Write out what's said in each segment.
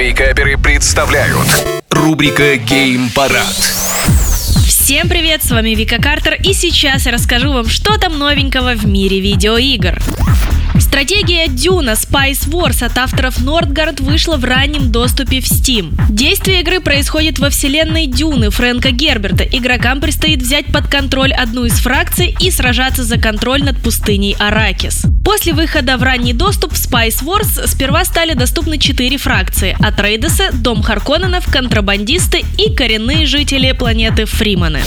Вейкаперы представляют рубрика Гейм Парад. Всем привет, с вами Вика Картер, и сейчас я расскажу вам, что там новенького в мире видеоигр. Стратегия Дюна Spice Wars от авторов Nordgard вышла в раннем доступе в Steam. Действие игры происходит во вселенной Дюны Фрэнка Герберта. Игрокам предстоит взять под контроль одну из фракций и сражаться за контроль над пустыней Аракис. После выхода в ранний доступ в Spice Wars сперва стали доступны четыре фракции – Атрейдесы, Дом Харконненов, Контрабандисты и коренные жители планеты Фриманы.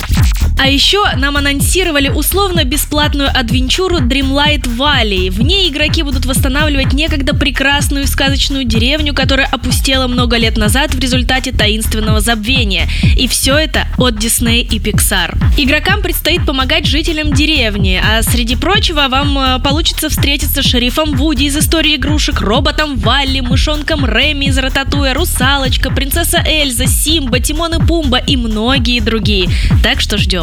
А еще нам анонсировали условно-бесплатную адвенчуру Dreamlight Valley. В ней игроки будут восстанавливать некогда прекрасную сказочную деревню, которая опустела много лет назад в результате таинственного забвения. И все это от Disney и Pixar. Игрокам предстоит помогать жителям деревни, а среди прочего вам э, получится встретиться с шерифом Вуди из истории игрушек, роботом Валли, мышонком Реми из Рататуя, Русалочка, принцесса Эльза, Симба, Тимон и Пумба и многие другие. Так что ждем.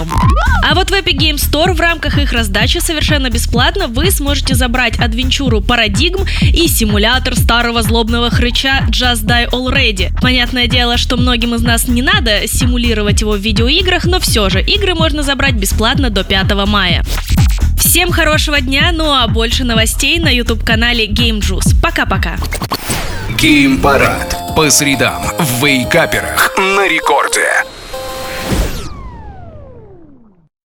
А вот в Epic Game Store в рамках их раздачи совершенно бесплатно вы сможете забрать адвенчуру Парадигм и симулятор старого злобного хрыча Just Die Already. Понятное дело, что многим из нас не надо симулировать его в видеоиграх, но все же игры можно забрать бесплатно до 5 мая. Всем хорошего дня, ну а больше новостей на YouTube-канале Game Juice. Пока-пока. Гейм Парад по средам в Вейкаперах на рекорде.